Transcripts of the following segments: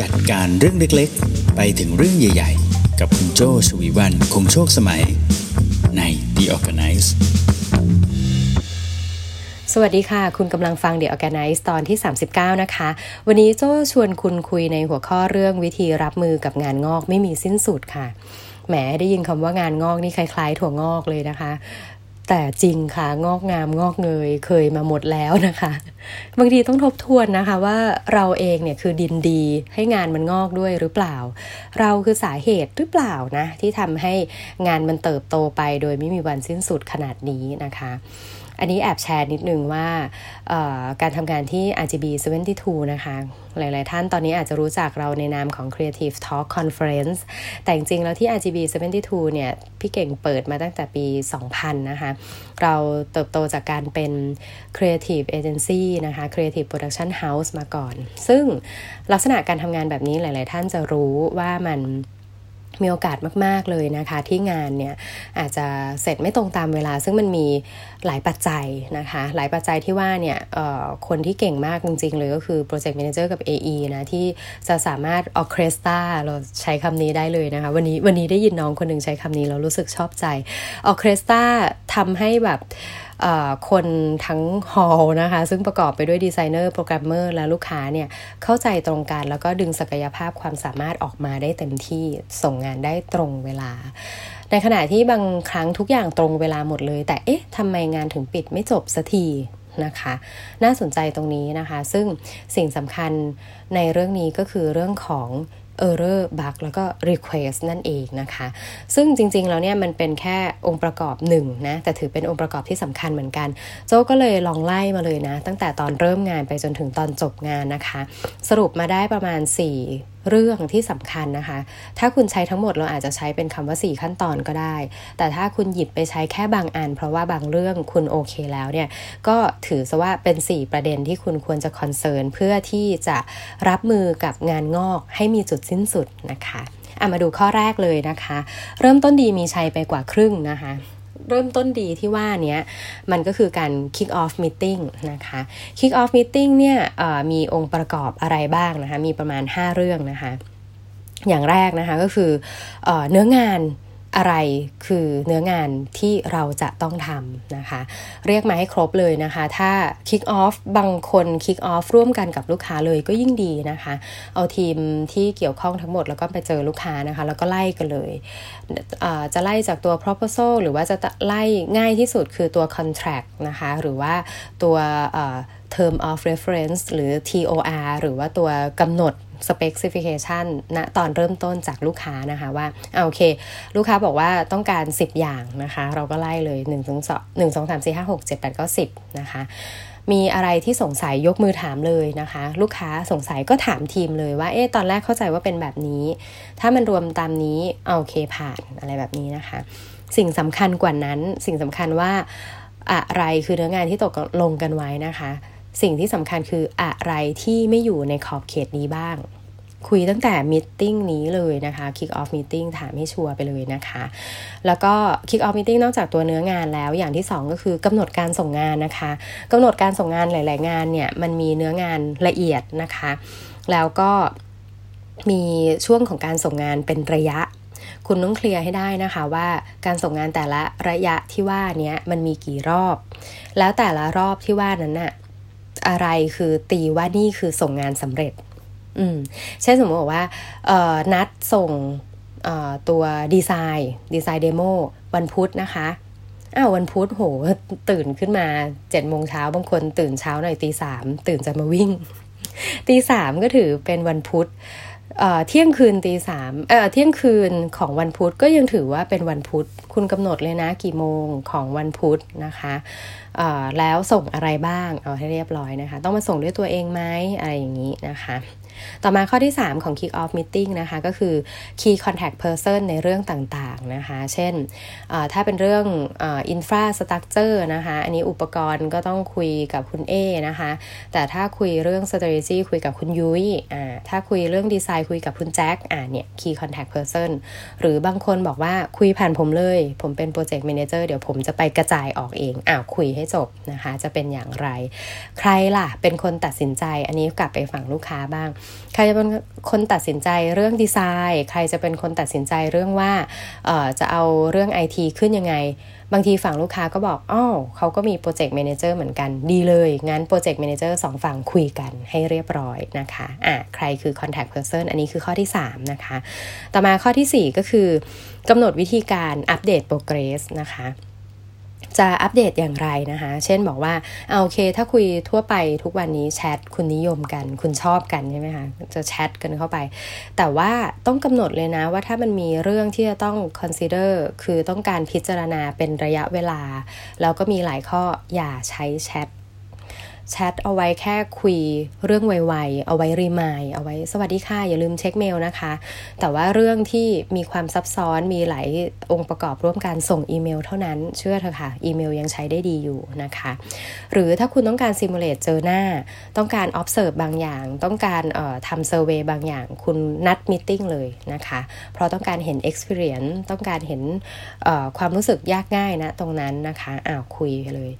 จัดการเรื่องเล็กๆ ไปถึงเรื่องใหญ่ๆ กับคุณโจชวีวันคงโชคสมัย ใน The Organize สวัสดีค่ะ คุณกำลังฟัง The Organize ตอนที่ 39 นะคะ วันนี้โจชวนคุณคุยในหัวข้อเรื่องวิธีรับมือกับงานงอกไม่มีสิ้นสุดค่ะแหมได้ยินคำว่างานงอกนี่คล้ายๆ ถั่วงอกเลยนะคะ แต่จริงค่ะ งอกงามงอกเงยเคยมาหมดแล้วนะคะ บางทีต้องทบทวนนะคะว่าเราเองเนี่ยคือดินดีให้งานมันงอกด้วยหรือเปล่า เราคือสาเหตุหรือเปล่านะที่ทำให้งานมันเติบโตไปโดยไม่มีวันสิ้นสุดขนาดนี้นะคะ อันนี้แอบแชร์นิดนึงว่าการทำงานที่ RGB 72 นะคะ หลาย ๆ ท่านตอนนี้อาจจะรู้จักเราในนามของ Creative Talk Conference แต่จริง ๆ แล้วที่ RGB 72 เนี่ย พี่เก่งเปิดมาตั้งแต่ปี 2000 นะคะ เราเติบโตจากการเป็น Creative Agency นะคะ Creative Production House มาก่อน ซึ่งลักษณะการทำงานแบบนี้หลาย ๆ ท่านจะรู้ว่ามัน มีโอกาสมาก ๆ เลยนะคะ ที่งานเนี่ยอาจจะเสร็จไม่ตรงตามเวลา ซึ่งมันมีหลายปัจจัยนะคะ หลายปัจจัยที่ว่าเนี่ยคนที่เก่งมากจริง ๆ เลยก็คือ Project Manager กับ AE นะที่จะสามารถออเคสตราเราใช้คำนี้ได้เลยนะคะ วันนี้วันนี้ได้ยินน้องคนหนึ่งใช้คำนี้แล้วรู้สึกชอบใจ orchestra ทำให้แบบ คนทั้ง hall นะคะ ซึ่งประกอบไปด้วยดีไซเนอร์ โปรแกรมเมอร์ และลูกค้าเนี่ย เข้าใจตรงกันแล้วก็ดึงศักยภาพความสามารถออกมาได้เต็มที่ส่งงานได้ตรงเวลา ในขณะที่บางครั้งทุกอย่างตรงเวลาหมดเลย แต่เอ๊ะทำไมงานถึงปิดไม่จบสักทีนะคะน่าสนใจตรงนี้นะคะ ซึ่งสิ่งสำคัญในเรื่องนี้ก็คือเรื่องของ error bug แล้วก็ request นั่นเองนะคะ ซึ่งจริงๆแล้วเนี่ยมันเป็นแค่องค์ประกอบหนึ่งนะ แต่ถือเป็นองค์ประกอบที่สำคัญเหมือนกัน โจ้ก็เลยลองไล่มาเลยนะ ตั้งแต่ตอนเริ่มงานไปจนถึงตอนจบงานนะคะ สรุปมาได้ประมาณ 4 เรื่องที่สำคัญนะคะ ถ้าคุณใช้ทั้งหมดเราอาจจะใช้เป็นคำว่า 4 ขั้นตอนก็ได้ แต่ถ้าคุณหยิบไปใช้แค่บางอัน เพราะว่าบางเรื่องคุณโอเคแล้วเนี่ย ก็ถือซะว่าเป็น 4 ประเด็นที่คุณควรจะคอนเซิร์นเพื่อที่จะรับมือกับงานงอกให้มีจุดสิ้นสุดนะคะอามาดูข้อแรกเลยนะคะ เริ่มต้นดีมีชัยไปกว่าครึ่งนะคะ เริ่มต้นดีที่ว่านี้มันก็คือการ kick off meeting นะคะ kick off meeting เนี่ยมีองค์ประกอบอะไรบ้างนะคะ มีประมาณ 5 เรื่องนะคะ อย่างแรกนะคะก็คือเอเนื้องาน อะไรคือเนื้องานที่เราจะต้องทำนะคะ เรียกมาให้ครบเลยนะคะ ถ้า kick off บางคน kick off ร่วมกันกับลูกค้าเลยก็ยิ่งดีนะคะ เอาทีมที่เกี่ยวข้องทั้งหมดแล้วก็ไปเจอลูกค้านะคะ แล้วก็ไล่กันเลยจะไล่จากตัว proposal หรือว่าจะไล่ง่ายที่สุดคือตัว contract นะคะ หรือว่าตัว term of reference หรือ TOR หรือว่าตัวกำหนด specification ณตอนเริ่มต้นจากลูกค้านะคะว่าโอเค ลูกค้าบอกว่าต้องการ 10 อย่างนะคะ เราก็ไล่เลย1 2 1 2 3 4 5 6 7 8 9 10 นะคะมีอะไรที่สงสัยยกมือถามเลยนะคะ ลูกค้าสงสัยก็ถามทีมเลยว่าเอ๊ะตอนแรกเข้าใจว่าเป็นแบบนี้ ถ้ามันรวมตามนี้เอาโอเคผ่านอะไรแบบนี้นะคะ สิ่งสำคัญกว่านั้นสิ่งสำคัญว่าอะไรคือเนื้องานที่ตกลงกันไว้นะคะ สิ่งที่สำคัญคืออะไรที่ไม่อยู่ในขอบเขตนี้บ้าง คุยตั้งแต่มิ팅นี้เลยนะคะ Kick Off Meeting ถามให้ชัวร์ไปเลยนะคะ แล้วก็ Kick Off Meeting นอกจากตัวเนื้องานแล้วอย่างที่ 2 ก็คือกำหนดการส่งงานนะคะกำหนดการส่งงานหลาย ๆ งานเนี่ยมันมีเนื้องานละเอียดนะคะ แล้วก็มีช่วงของการส่งงานเป็นระยะคุณต้องเคลียร์ให้ได้นะคะว่าการส่งงานแต่ละระยะที่ว่านี้มันมีกี่รอบ แล้วแต่ละรอบที่ว่านั้นน่ะ อะไรคือตีว่านี่คือส่งงานสำเร็จ อืมเช่นสมมติบอกว่านัดส่งตัวดีไซน์ดีไซน์เดโมวันพุธนะคะอ้าววันพุธโหตื่นขึ้นมาเจ็ดโมงเช้าบางคนตื่นเช้าหน่อยตีสามตื่นจะมาวิ่งตีสามก็ถือเป็นวันพุธ เที่ยงคืนตีสามเเที่ยงคืนของวันพุธก็ยังถือว่าเป็นวันพุธ คุณกำหนดเลยนะกี่โมงของวันพุธนะคะแล้วส่งอะไรบ้างเอาให้เรียบร้อยนะคะ ต้องมาส่งด้วยตัวเองไหมอะไรอย่างนี้นะคะ ต่อมาข้อที่ 3 ของ Kick Off Meeting นะคะก็คือ Key Contact Person ในเรื่องต่างๆนะคะ เช่นถ้าเป็นเรื่อง Infrastructure นะคะ อันนี้อุปกรณ์ก็ต้องคุยกับคุณเอนะคะ แต่ถ้าคุยเรื่อง Strategy คุยกับคุณยุ้ยถ้าคุยเรื่องดีไซน์คุยกับคุณแจ็คอ่าเนี่ย key contact person หรือบางคนบอกว่าคุยผ่านผมเลย ผมเป็น project manager เดี๋ยวผมจะไปกระจายออกเองอ้าวคุยให้จบนะคะ จะเป็นอย่างไร ใครล่ะ เป็นคนตัดสินใจ อันนี้กลับไปฝั่งลูกค้าบ้างใครจะเป็นคนตัดสินใจเรื่องดีไซน์ ใครจะเป็นคนตัดสินใจเรื่องว่าเอ่อจะเอาเรื่อง IT ขึ้นยังไง บางทีฝั่งลูกค้าก็บอกอ้าวเขาก็มี project manager เหมือนกันดีเลย งั้น project manager สองฝั่งคุยกันให้เรียบร้อยนะคะอะใครคือ contact person อันนี้คือข้อที่ 3 นะคะ ต่อมาข้อทีสี่4 ก็คือกำหนดวิธีการอัปเดตโปรเกรสนะคะ จะอัปเดตอย่างไรนะคะ เช่นบอกว่าเอาโอเค ถ้าคุยทั่วไปทุกวันนี้แชทคุณนิยมกัน คุณชอบกันใช่ไหมคะ จะแชทกันเข้าไป แต่ว่าต้องกำหนดเลยนะว่าถ้ามันมีเรื่องที่จะต้อง consider คือต้องการพิจารณาเป็นระยะเวลา แล้วก็มีหลายข้ออย่าใช้แชท แชทเอาไว้แค่คุยเรื่องไวๆ เอาไว้ remind เอาไว้สวัสดีค่ะอย่าลืมเช็คเมลนะคะ แต่ว่าเรื่องที่มีความซับซ้อนมีหลายองค์ประกอบร่วมกันส่งอีเมลเท่านั้นเชื่อเถอะค่ะ อีเมลยังใช้ได้ดีอยู่นะคะ หรือถ้าคุณต้องการ simulate เจอหน้า ต้องการ observe บางอย่าง ต้องการทำ survey บางอย่าง คุณนัด meeting เลยนะคะ เพราะต้องการเห็น experience ต้องการเห็นความรู้สึกยากง่ายนะตรงนั้นนะคะอ้าวคุยเลย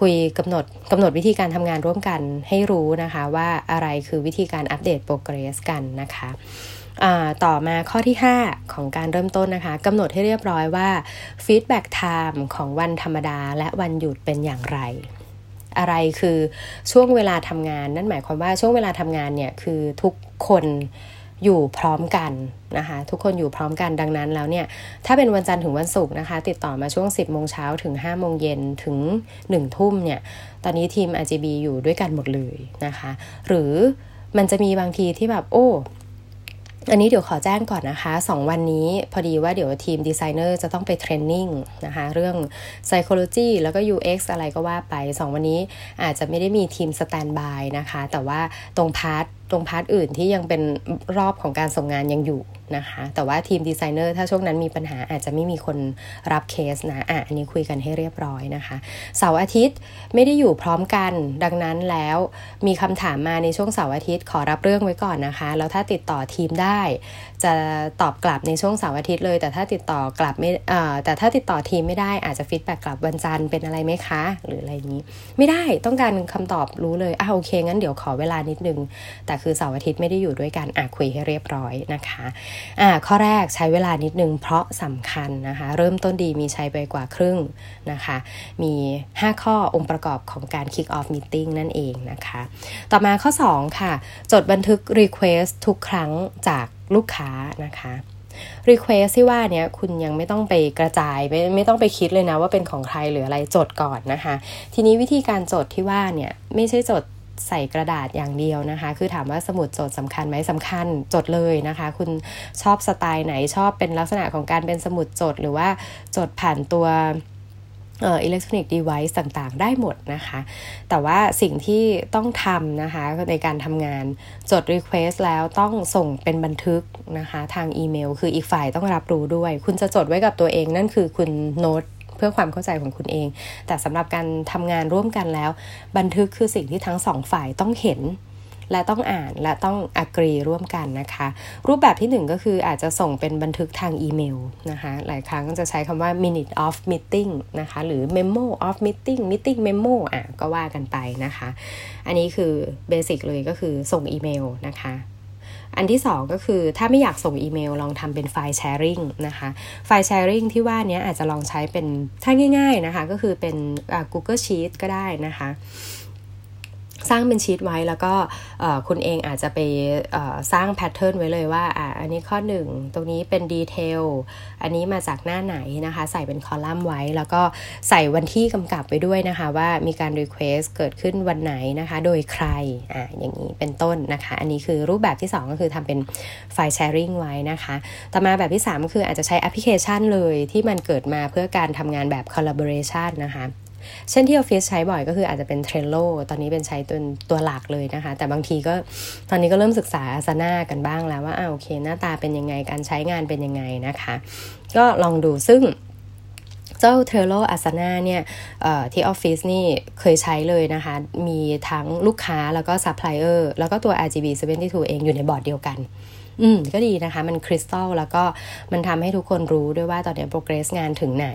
คุยกำหนดกำหนดวิธีการทำงานร่วมกันให้รู้นะคะว่าอะไรคือวิธีการอัปเดตโปรเกรสกันนะคะต่อมาข้อที่ 5 ของการเริ่มต้นนะคะกำหนดให้เรียบร้อยว่า feedback time ของวันธรรมดาและวันหยุดเป็นอย่างไร อะไรคือช่วงเวลาทำงาน นั่นหมายความว่าช่วงเวลาทำงานเนี่ยคือทุกคน อยู่พร้อมกันนะคะทุกคนอยู่พร้อมกันดังนั้นแล้วเนี่ยถ้าเป็นวันจันทร์ถึงวันศุกร์นะคะ ติดต่อมาช่วง 10โมงเช้าถึง5โมงเย็นถึง1ทุ่มเนี่ยตอนนี้ทีม RGB อยู่ด้วยกันหมดเลยนะคะ หรือมันจะมีบางทีที่แบบโอ้อันนี้เดี๋ยวขอแจ้งก่อนนะคะ 2 วันนี้พอดีว่าเดี๋ยวทีมดีไซเนอร์จะต้องไป training นะคะเรื่อง psychology แล้วก็ UX อะไรก็ว่าไป 2 วันนี้อาจจะไม่ได้มีทีม standby นะคะ แต่ว่าตรง part ตรง part อื่นที่ยังเป็นรอบของการส่งงานยังอยู่นะคะ แต่ว่าทีมดีไซเนอร์ถ้าช่วงนั้นมีปัญหาอาจจะไม่มีคนรับเคสนะอะอันนี้คุยกันให้เรียบร้อยนะคะเสาร์อาทิตย์ไม่ได้อยู่พร้อมกันดังนั้นแล้วมีคำถามมาในช่วงเสาร์อาทิตย์ขอรับเรื่องไว้ก่อนนะคะ แล้วถ้าติดต่อทีมได้ จะตอบกลับในช่วงเสาร์อาทิตย์เลย แต่ถ้าติดต่อกลับไม่เอ่อแต่ถ้าติดต่อทีมไม่ได้อาจจะ feedback กลับวันจันทร์เป็นอะไรไหมคะ หรืออะไรนี้ ไม่ได้ต้องการคำตอบรู้เลยอะโอเคงั้นเดี๋ยวขอเวลานิดนึงแต่คือเสาร์อาทิตย์ไม่ได้อยู่ด้วยกันอะคุยให้เรียบร้อยนะคะอ่าข้อแรกใช้เวลานิดนึงเพราะสำคัญนะคะ เริ่มต้นดีมีใช้ไปกว่าครึ่งนะคะ มี 5 ข้อองค์ประกอบของการ kick off meeting นั่นเองนะคะ ต่อมาข้อ 2 ค่ะ จดบันทึก request ทุกครั้งจากลูกค้านะคะ Request ที่ว่าเนี้ยคุณยังไม่ต้องไปกระจายไม่ไม่ต้องไปคิดเลยนะว่าเป็นของใครหรืออะไรจดก่อนนะคะ ทีนี้วิธีการจดที่ว่าเนี่ยไม่ใช่จด ใส่กระดาษอย่างเดียวนะคะ คือถามว่าสมุดจดสำคัญไหมสำคัญจดเลยนะคะ คุณชอบสไตล์ไหนชอบเป็นลักษณะของการเป็นสมุดจดหรือว่าจดผ่านตัวอิเล็กทรอนิกส์ดีไวซ์ต่างๆ ได้หมดนะคะ แต่ว่าสิ่งที่ต้องทำนะคะในการทำงานจด Request แล้วต้องส่งเป็นบันทึกนะคะ ทางอีเมล คืออีกฝ่ายต้องรับรู้ด้วย คุณจะจดไว้กับตัวเองนั่นคือคุณโน้ต เพื่อความเข้าใจของคุณเอง แต่สำหรับการทำงานร่วมกันแล้ว บันทึกคือสิ่งที่ทั้งสองฝ่ายต้องเห็น และต้องอ่านและต้อง agree ร่วมกันนะคะ รูปแบบที่หนึ่งก็คืออาจจะส่งเป็นบันทึกทางอีเมลนะคะ หลายครั้งจะใช้คำว่า minute of meeting นะคะ หรือ memo of meeting meeting memo อะก็ว่ากันไปนะคะ อันนี้คือ basic เลยก็คือส่งอีเมลนะคะ อันที่ 2 ก็คือถ้าไม่อยากส่งอีเมลลองทำเป็น file sharingนะคะ file sharing ที่ว่านี้อาจจะลองใช้เป็นถ้าง่าย ๆนะคะ ก็คือเป็น Google Sheet ก็ได้นะคะ สร้างเป็นชีตไว้แล้วก็คุณเองอาจจะไปสร้าง pattern ไว้เลยว่าอ่าอันนี้ข้อ 1 ตรงนี้เป็น detail อันนี้มาจากหน้าไหนนะคะ ใส่เป็นคอลัมน์ไว้ แล้วก็ใส่วันที่กำกับไปด้วยนะคะ ว่ามีการ request เกิดขึ้นวันไหนนะคะ โดยใครอ่าอย่างนี้เป็นต้นนะคะ อันนี้คือรูปแบบที่ 2 ก็คือทำเป็นfile sharing ไว้นะคะต่อมาแบบที่3ก็คืออาจจะใช้แอปพลิเคชันเลยที่มันเกิดมาเพื่อการทำงานแบบ collaboration นะคะ เช่นที่ออฟฟิศใช้บ่อยก็คืออาจจะเป็น Trello ตอนนี้เป็นใช้ตัวตัวหลักเลยนะคะ แต่บางทีก็ตอนนี้ก็เริ่มศึกษาอาสนากันบ้างแล้วว่าอ่าโอเค หน้าตาเป็นยังไงการใช้งานเป็นยังไงนะคะ ก็ลองดูซึ่งเจ้า Trello Asana เนี่ยที่ออฟฟิศนี่เคยใช้เลยนะคะ มีทั้งลูกค้าแล้วก็ซัพพลายเออร์แล้วก็ตัว RGB 72 เองอยู่ในบอร์ดเดียวกัน อืมก็ดีนะคะ มันคริสตัลแล้วก็มันทำให้ทุกคนรู้ด้วยว่าตอนนี้ progress งานถึงไหน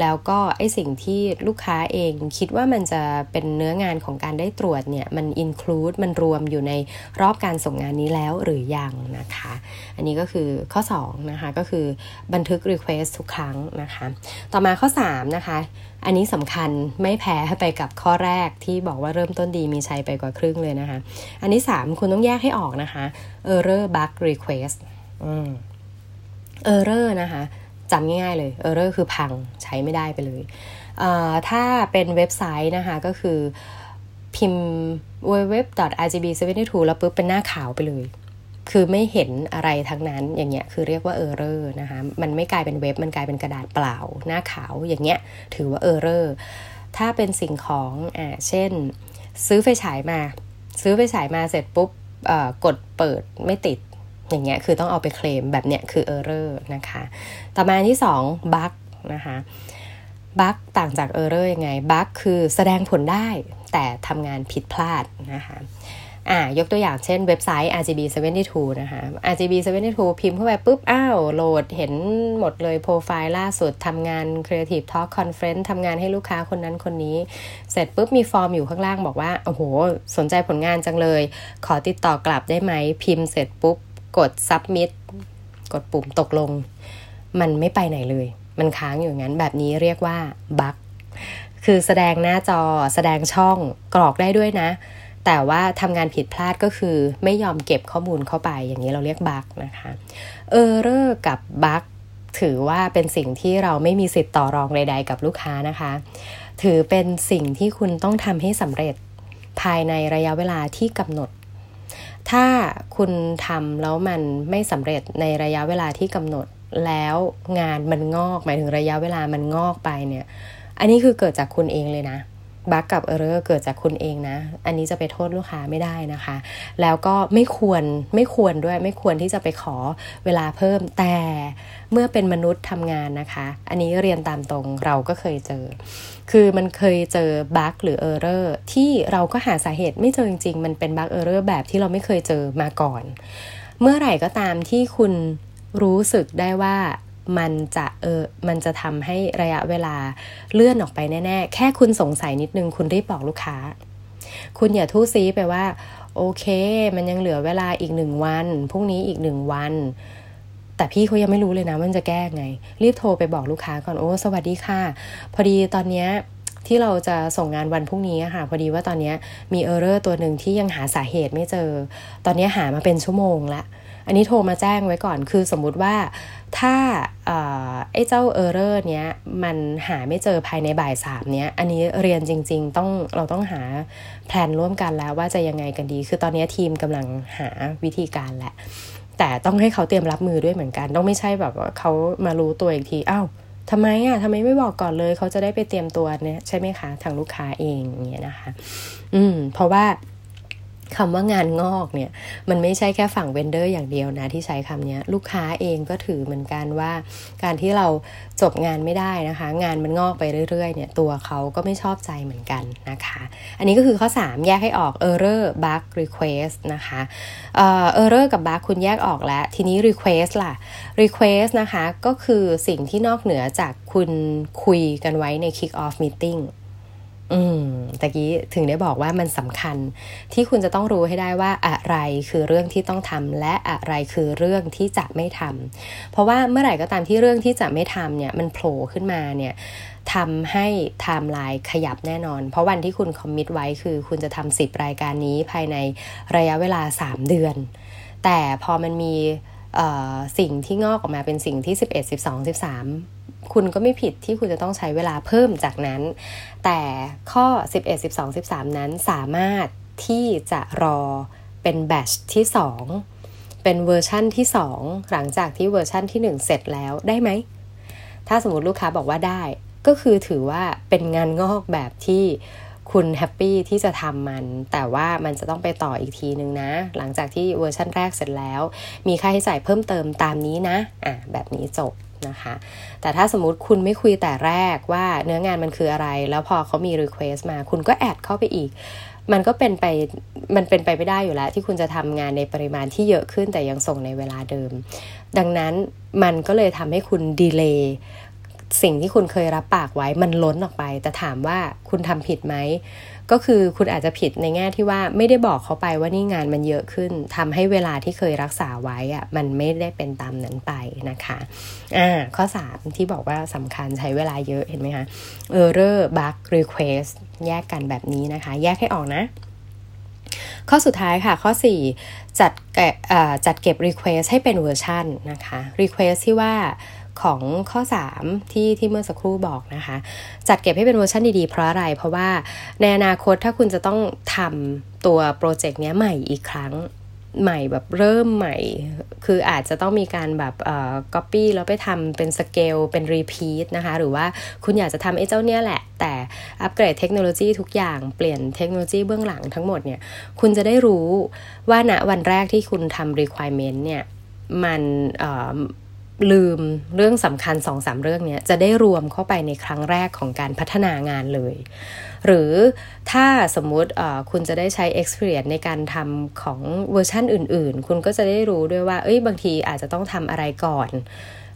แล้วก็ไอสิ่งที่ลูกค้าเองคิดว่ามันจะเป็นเนื้องานของการได้ตรวจเนี่ยมัน include มันรวมอยู่ในรอบการส่งงานนี้แล้วหรือยังนะคะ อันนี้ก็คือข้อ2นะคะก็คือบันทึก request ทุกครั้งนะคะ ต่อมาข้อ3นะคะอันนี้สำคัญไม่แพ้ไปกับข้อแรกที่บอกว่าเริ่มต้นดีมีชัยไปกว่าครึ่งเลยนะคะ อันนี้3คุณต้องแยกให้ออกนะคะ error bug request อืม error นะคะจำง่ายๆเลย error คือพังใช้ไม่ได้ไปเลย ถ้าเป็นเว็บไซต์นะคะก็คือพิมพ์ www.rgb72 แล้วปุ๊บเป็นหน้าขาวไปเลย คือไม่เห็นอะไรทั้งนั้นอย่างเงี้ยคือเรียกว่า error นะคะมันไม่กลายเป็นเว็บมันกลายเป็นกระดาษเปล่า หน้าขาวอย่างเงี้ยถือว่า error ถ้าเป็นสิ่งของอ่าเช่น ซื้อไฟฉายมา ซื้อไฟฉายมาเสร็จปุ๊บกดเปิดไม่ติดอย่างเงี้ยคือต้องเอาไปเคลมแบบเนี้ยคือ error นะคะต่อมาที่2 bug นะคะบั๊กต่างจาก error ยังไงบั๊กคือแสดงผลได้แต่ทำงานผิดพลาดนะคะ อ่ายกตัวอย่างเช่นเว็บไซต์ RGB 72นะคะ RGB 72พิมพ์เข้าไปปุ๊บ อ้าว โหลดเห็นหมดเลยโปรไฟล์ล่าสุดทำงาน Creative Talk Conference ทำงานให้ลูกค้าคนนั้นคนนี้ เสร็จปุ๊บมีฟอร์มอยู่ข้างล่างบอกว่า โอ้โห สนใจผลงานจังเลย ขอติดต่อกลับได้ไหม พิมพ์เสร็จปุ๊บ กด submit กดปุ่มตกลง มันไม่ไปไหนเลย มันค้างอยู่งั้นแบบนี้เรียกว่าบั๊กคือแสดงหน้าจอแสดงช่องกรอกได้ด้วยนะ แต่ว่าทำงานผิดพลาดก็คือไม่ยอมเก็บข้อมูลเข้าไป อย่างนี้เราเรียกบั๊กนะคะเออเรอร์กับบั๊กถือว่าเป็นสิ่งที่เราไม่มีสิทธิ์ต่อรองใดๆกับลูกค้านะคะ ถือเป็นสิ่งที่คุณต้องทำให้สำเร็จภายในระยะเวลาที่กำหนด ถ้าคุณทำแล้วมันไม่สำเร็จในระยะเวลาที่กำหนด แล้วงานมันงอก หมายถึงระยะเวลามันงอกไปเนี่ย อันนี้คือเกิดจากคุณเองเลยนะ บั๊กกับ error เกิดจากคุณเองนะ อันนี้จะไปโทษลูกค้าไม่ได้นะคะ แล้วก็ไม่ควรไม่ควรด้วยไม่ควรที่จะไปขอเวลาเพิ่มแต่เมื่อเป็นมนุษย์ทำงานนะคะ อันนี้เรียนตามตรงเราก็เคยเจอ คือมันเคยเจอบั๊กหรือ error ที่เราก็หาสาเหตุไม่เจอจริงๆ มันเป็นบั๊ก error แบบที่เราไม่เคยเจอมาก่อน เมื่อไหร่ก็ตามที่คุณรู้สึกได้ว่า มันจะเออมันจะทำให้ระยะเวลาเลื่อนออกไปแน่ๆ แค่คุณสงสัยนิดนึง คุณรีบบอกลูกค้า คุณอย่าทู่ซีไปว่า โอเค มันยังเหลือเวลาอีกหนึ่งวันพรุ่งนี้อีกหนึ่งวัน แต่พี่เขายังไม่รู้เลยนะมันจะแก้ไง รีบโทรไปบอกลูกค้าก่อนโอ้สวัสดีค่ะ พอดีตอนเนี้ยที่เราจะส่งงานวันพรุ่งนี้ค่ะ พอดีว่าตอนนี้มีเออร์เรอร์ตัวหนึ่งที่ยังหาสาเหตุไม่เจอ ตอนนี้หามาเป็นชั่วโมงละ อันนี้โทรมาแจ้งไว้ก่อนคือสมมุติว่าถ้าไอ้เจ้าเออร์เรอร์เนี้ยมันหาไม่เจอภายในบ่ายสามเนี้ยอันนี้เรียนจริง ๆ ต้องเราต้องหาแผนร่วมกันแล้วว่าจะยังไงกันดี คือตอนนี้ทีมกำลังหาวิธีการแหละ แต่ต้องให้เขาเตรียมรับมือด้วยเหมือนกัน ต้องไม่ใช่แบบว่าเขามารู้ตัวอีกทีอ้าวทำไมอะทำไมไม่บอกก่อนเลย เขาจะได้ไปเตรียมตัวเนี่ยใช่ไหมคะ ทางลูกค้าเองอย่างเงี้ยนะคะ อืม เพราะว่า คำว่างานงอกเนี่ยมันไม่ใช่แค่ฝั่งเวนเดอร์อย่างเดียวนะที่ใช้คำนี้ลูกค้าเองก็ถือเหมือนกันว่า การที่เราจบงานไม่ได้นะคะ งานมันงอกไปเรื่อยๆเนี่ยตัวเขาก็ไม่ชอบใจเหมือนกันนะคะ อันนี้ก็คือข้อ 3 แยกให้ออก error bug request นะคะเอ่อ error กับ bug คุณแยกออกแล้ว ทีนี้ request ล่ะ request นะคะก็คือสิ่งที่นอกเหนือจากคุณคุยกันไว้ใน kick off meeting อืมตะกี้ถึงได้บอกว่ามันสำคัญ ที่คุณจะต้องรู้ให้ได้ว่าอะไรคือเรื่องที่ต้องทำและอะไรคือเรื่องที่จะไม่ทำเพราะว่าเมื่อไหร่ก็ตามที่เรื่องที่จะไม่ทำเนี่ยมันโผล่ขึ้นมาเนี่ยทำให้ไทม์ไลน์ขยับแน่นอน เพราะวันที่คุณคอมมิตไว้คือคุณจะทำสิบรายการนี้ภายในระยะเวลา 3 เดือน แต่พอมันมีสิ่งที่งอกออกมาเป็นสิ่งที่ 11 12 13 คุณก็ไม่ผิดที่คุณจะต้องใช้เวลาเพิ่มจากนั้น แต่ข้อ 11 12 13 นั้นสามารถที่จะรอเป็น batch ที่ 2 เป็นเวอร์ชั่นที่ 2 หลังจากที่เวอร์ชั่นที่ 1 เสร็จแล้วได้ไหม ถ้าสมมติลูกค้าบอกว่าได้ก็คือถือว่าเป็นงานงอกแบบที่คุณแฮปปี้ที่จะทำมัน แต่ว่ามันจะต้องไปต่ออีกทีนึงนะ หลังจากที่เวอร์ชันแรกเสร็จแล้ว มีค่าใช้จ่ายเพิ่มเติมตามนี้นะ อะ แบบนี้จบ นะคะ แต่ถ้าสมมติคุณไม่คุยแต่แรกว่าเนื้องานมันคืออะไร แล้วพอเขามี Request มา คุณก็ add เข้าไปอีก มันก็เป็นไป มันเป็นไปไม่ได้อยู่แล้ว ที่คุณจะทำงานในปริมาณที่เยอะขึ้นแต่ยังส่งในเวลาเดิม ดังนั้นมันก็เลยทำให้คุณ delay สิ่งที่คุณเคยรับปากไว้มันล้นออกไป แต่ถามว่าคุณทำผิดไหม ก็คือคุณอาจจะผิดในแง่ที่ว่าไม่ได้บอกเขาไปว่านี่งานมันเยอะขึ้นทำให้เวลาที่เคยรักษาไว้อะมันไม่ได้เป็นตามนั้นไปนะคะอ่าข้อ 3 ที่บอกว่าสำคัญใช้เวลาเยอะเห็นไหมคะ error bug request แยกกันแบบนี้นะคะ แยกให้ออกนะ ข้อสุดท้ายค่ะ ข้อ 4 จัดจัดเก็บ request ให้เป็นเวอร์ชันนะคะ request ที่ว่า ของข้อ 3 ที่ที่เมื่อสักครู่บอกนะคะ จัดเก็บให้เป็นเวอร์ชันดีๆ เพราะอะไร เพราะว่าในอนาคตถ้าคุณจะต้องทำตัวโปรเจกต์นี้ใหม่อีกครั้งใหม่แบบเริ่มใหม่ คืออาจจะต้องมีการแบบเอ่อ copy แล้วไปทำเป็นสเกลเป็น repeat นะคะ หรือว่าคุณอยากจะทำไอ้เจ้าเนี้ยแหละ แต่อัปเกรดเทคโนโลยีทุกอย่างเปลี่ยนเทคโนโลยีเบื้องหลังทั้งหมดเนี่ย คุณจะได้รู้ว่าณวันแรกที่คุณทำ requirement เนี่ย มันเอ่อ ลืมเรื่องสำคัญสองสามเรื่องนี้จะได้รวมเข้าไปในครั้งแรกของการพัฒนางานเลย หรือถ้าสมมุติคุณจะได้ใช้ experience ในการทำของเวอร์ชั่นอื่น ๆ คุณก็จะได้รู้ด้วยว่า เอ้ยบางทีอาจจะต้องทำอะไรก่อน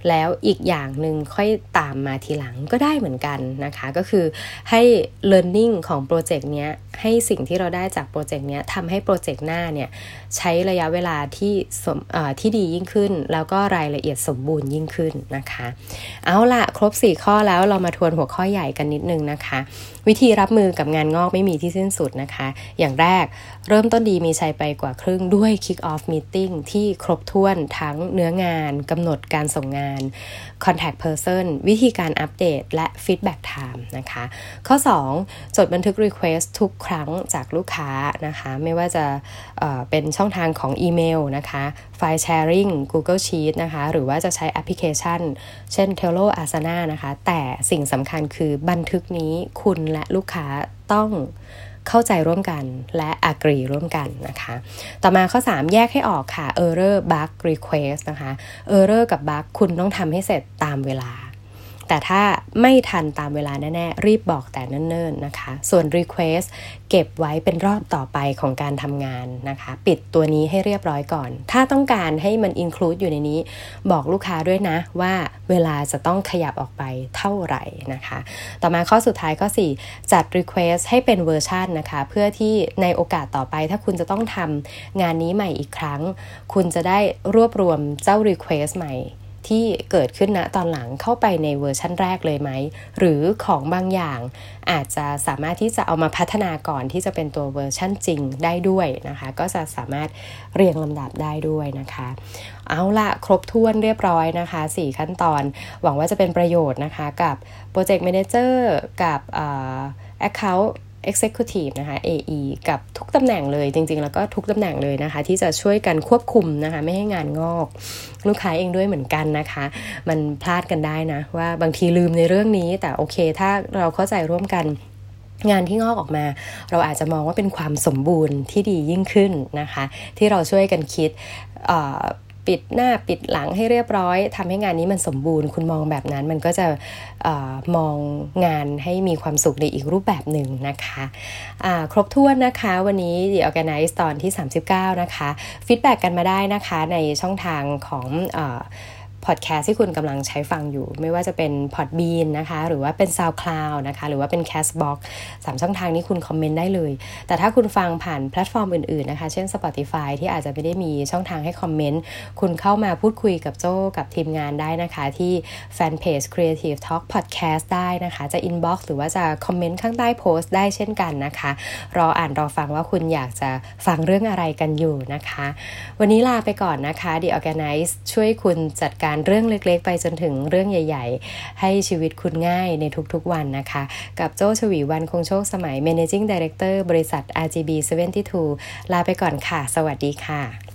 แล้วอีกอย่างหนึ่งค่อยตามมาทีหลังก็ได้เหมือนกันนะคะ ก็คือให้ learning ของโปรเจกต์เนี้ยให้สิ่งที่เราได้จากโปรเจกต์เนี้ยทำให้โปรเจกต์หน้าเนี่ยใช้ระยะเวลาที่สมที่ดียิ่งขึ้น แล้วก็รายละเอียดสมบูรณ์ยิ่งขึ้นนะคะ เอาละครบ 4 ข้อแล้วเรามาทวนหัวข้อใหญ่กันนิดนึงนะคะ วิธีรับมือกับงานงอกไม่มีที่สิ้นสุดนะคะ อย่างแรกเริ่มต้นดีมีชัยไปกว่าครึ่งด้วย Kick Off Meeting ที่ครบถ้วนทั้งเนื้องานกำหนดการส่งงาน Contact Person วิธีการอัปเดตและ Feedback Time นะคะ ข้อ 2 จดบันทึก Request ทุกครั้งจากลูกค้านะคะ ไม่ว่าจะเเป็นช่องทางของอีเมลนะคะ ไฟล์แชร์ริง Google Sheet นะคะ หรือว่าจะใช้แอปพลิเคชัน เช่น Trello Asana นะคะ แต่สิ่งสำคัญคือบันทึกนี้คุณและลูกค้าต้อง เข้าใจร่วมกันและอักรีร่วมกันนะคะ ต่อมาข้อ 3 แยกให้ออกค่ะ error bug request นะคะ error กับ bug คุณต้องทำให้เสร็จตามเวลา แต่ถ้าไม่ทันตามเวลาแน่ๆ รีบบอกแต่เนิ่นๆนะคะ ส่วน Request เก็บไว้เป็นรอบต่อไปของการทำงานนะคะ ปิดตัวนี้ให้เรียบร้อยก่อน ถ้าต้องการให้มัน include อยู่ในนี้ บอกลูกค้าด้วยนะว่าเวลาจะต้องขยับออกไปเท่าไหร่นะคะ ต่อมาข้อสุดท้ายข้อ 4 จัด Request ให้เป็นเวอร์ชันนะคะ เพื่อที่ในโอกาสต่อไป ถ้าคุณจะต้องทำงานนี้ใหม่อีกครั้ง คุณจะได้รวบรวมเจ้า Request ใหม่ ที่เกิดขึ้นณตอนหลังเข้าไปในเวอร์ชั่นแรกเลยไหม หรือของบางอย่างอาจจะสามารถที่จะเอามาพัฒนาก่อนที่จะเป็นตัวเวอร์ชั่นจริงได้ด้วยนะคะ ก็จะสามารถเรียงลำดับได้ด้วยนะคะ เอาละครบถ้วนเรียบร้อยนะคะ 4 ขั้นตอน หวังว่าจะเป็นประโยชน์นะคะกับ Project Manager กับ Account Executive นะคะ AE กับทุกตำแหน่งเลยจริง ๆ แล้วก็ทุกตำแหน่งเลยนะคะ ที่จะช่วยกันควบคุมนะคะ ไม่ให้งานงอก ลูกค้าเองด้วยเหมือนกันนะคะ มันพลาดกันได้นะ ว่าบางทีลืมในเรื่องนี้ แต่โอเค ถ้าเราเข้าใจร่วมกันงานที่งอกออกมา เราอาจจะมองว่าเป็นความสมบูรณ์ที่ดียิ่งขึ้นนะคะ ที่เราช่วยกันคิด ปิดหน้าปิดหลังให้เรียบร้อยทำให้งานนี้มันสมบูรณ์ คุณมองแบบนั้นมันก็จะอมองงานให้มีความสุขในอีกรูปแบบหนึ่งนะคะครบถ้วนนะคะ วันนี้ The Organize ตอนที่ 39 นะคะ feedback กันมาได้นะคะในช่องทางของอ พอดแคสต์ที่คุณกำลังใช้ฟังอยู่ ไม่ว่าจะเป็น Podbean นะคะ หรือว่าเป็น SoundCloud นะคะ หรือว่าเป็น Castbox สามช่องทางนี้คุณคอมเมนต์ได้เลย แต่ถ้าคุณฟังผ่านแพลตฟอร์มอื่นๆนะคะ เช่น Spotify ที่อาจจะไม่ได้มีช่องทางให้คอมเมนต์ คุณเข้ามาพูดคุยกับโจ้กับทีมงานได้นะคะ ที่แฟนเพจ Creative Talk Podcast ได้นะคะ จะ inbox หรือว่าจะคอมเมนต์ข้างใต้โพสต์ได้เช่นกันนะคะ รออ่านรอฟังว่าคุณอยากจะฟังเรื่องอะไรกันอยู่นะคะ วันนี้ลาไปก่อนนะคะ The Organize ช่วยคุณจัดการการเรื่องเล็กๆ ไปจนถึงเรื่องใหญ่ ๆ ให้ชีวิตคุณง่ายในทุกๆวันนะคะ กับโจชวีวันคงโชคสมัย Managing Director บริษัท RGB 72 ลาไปก่อนค่ะ สวัสดีค่ะ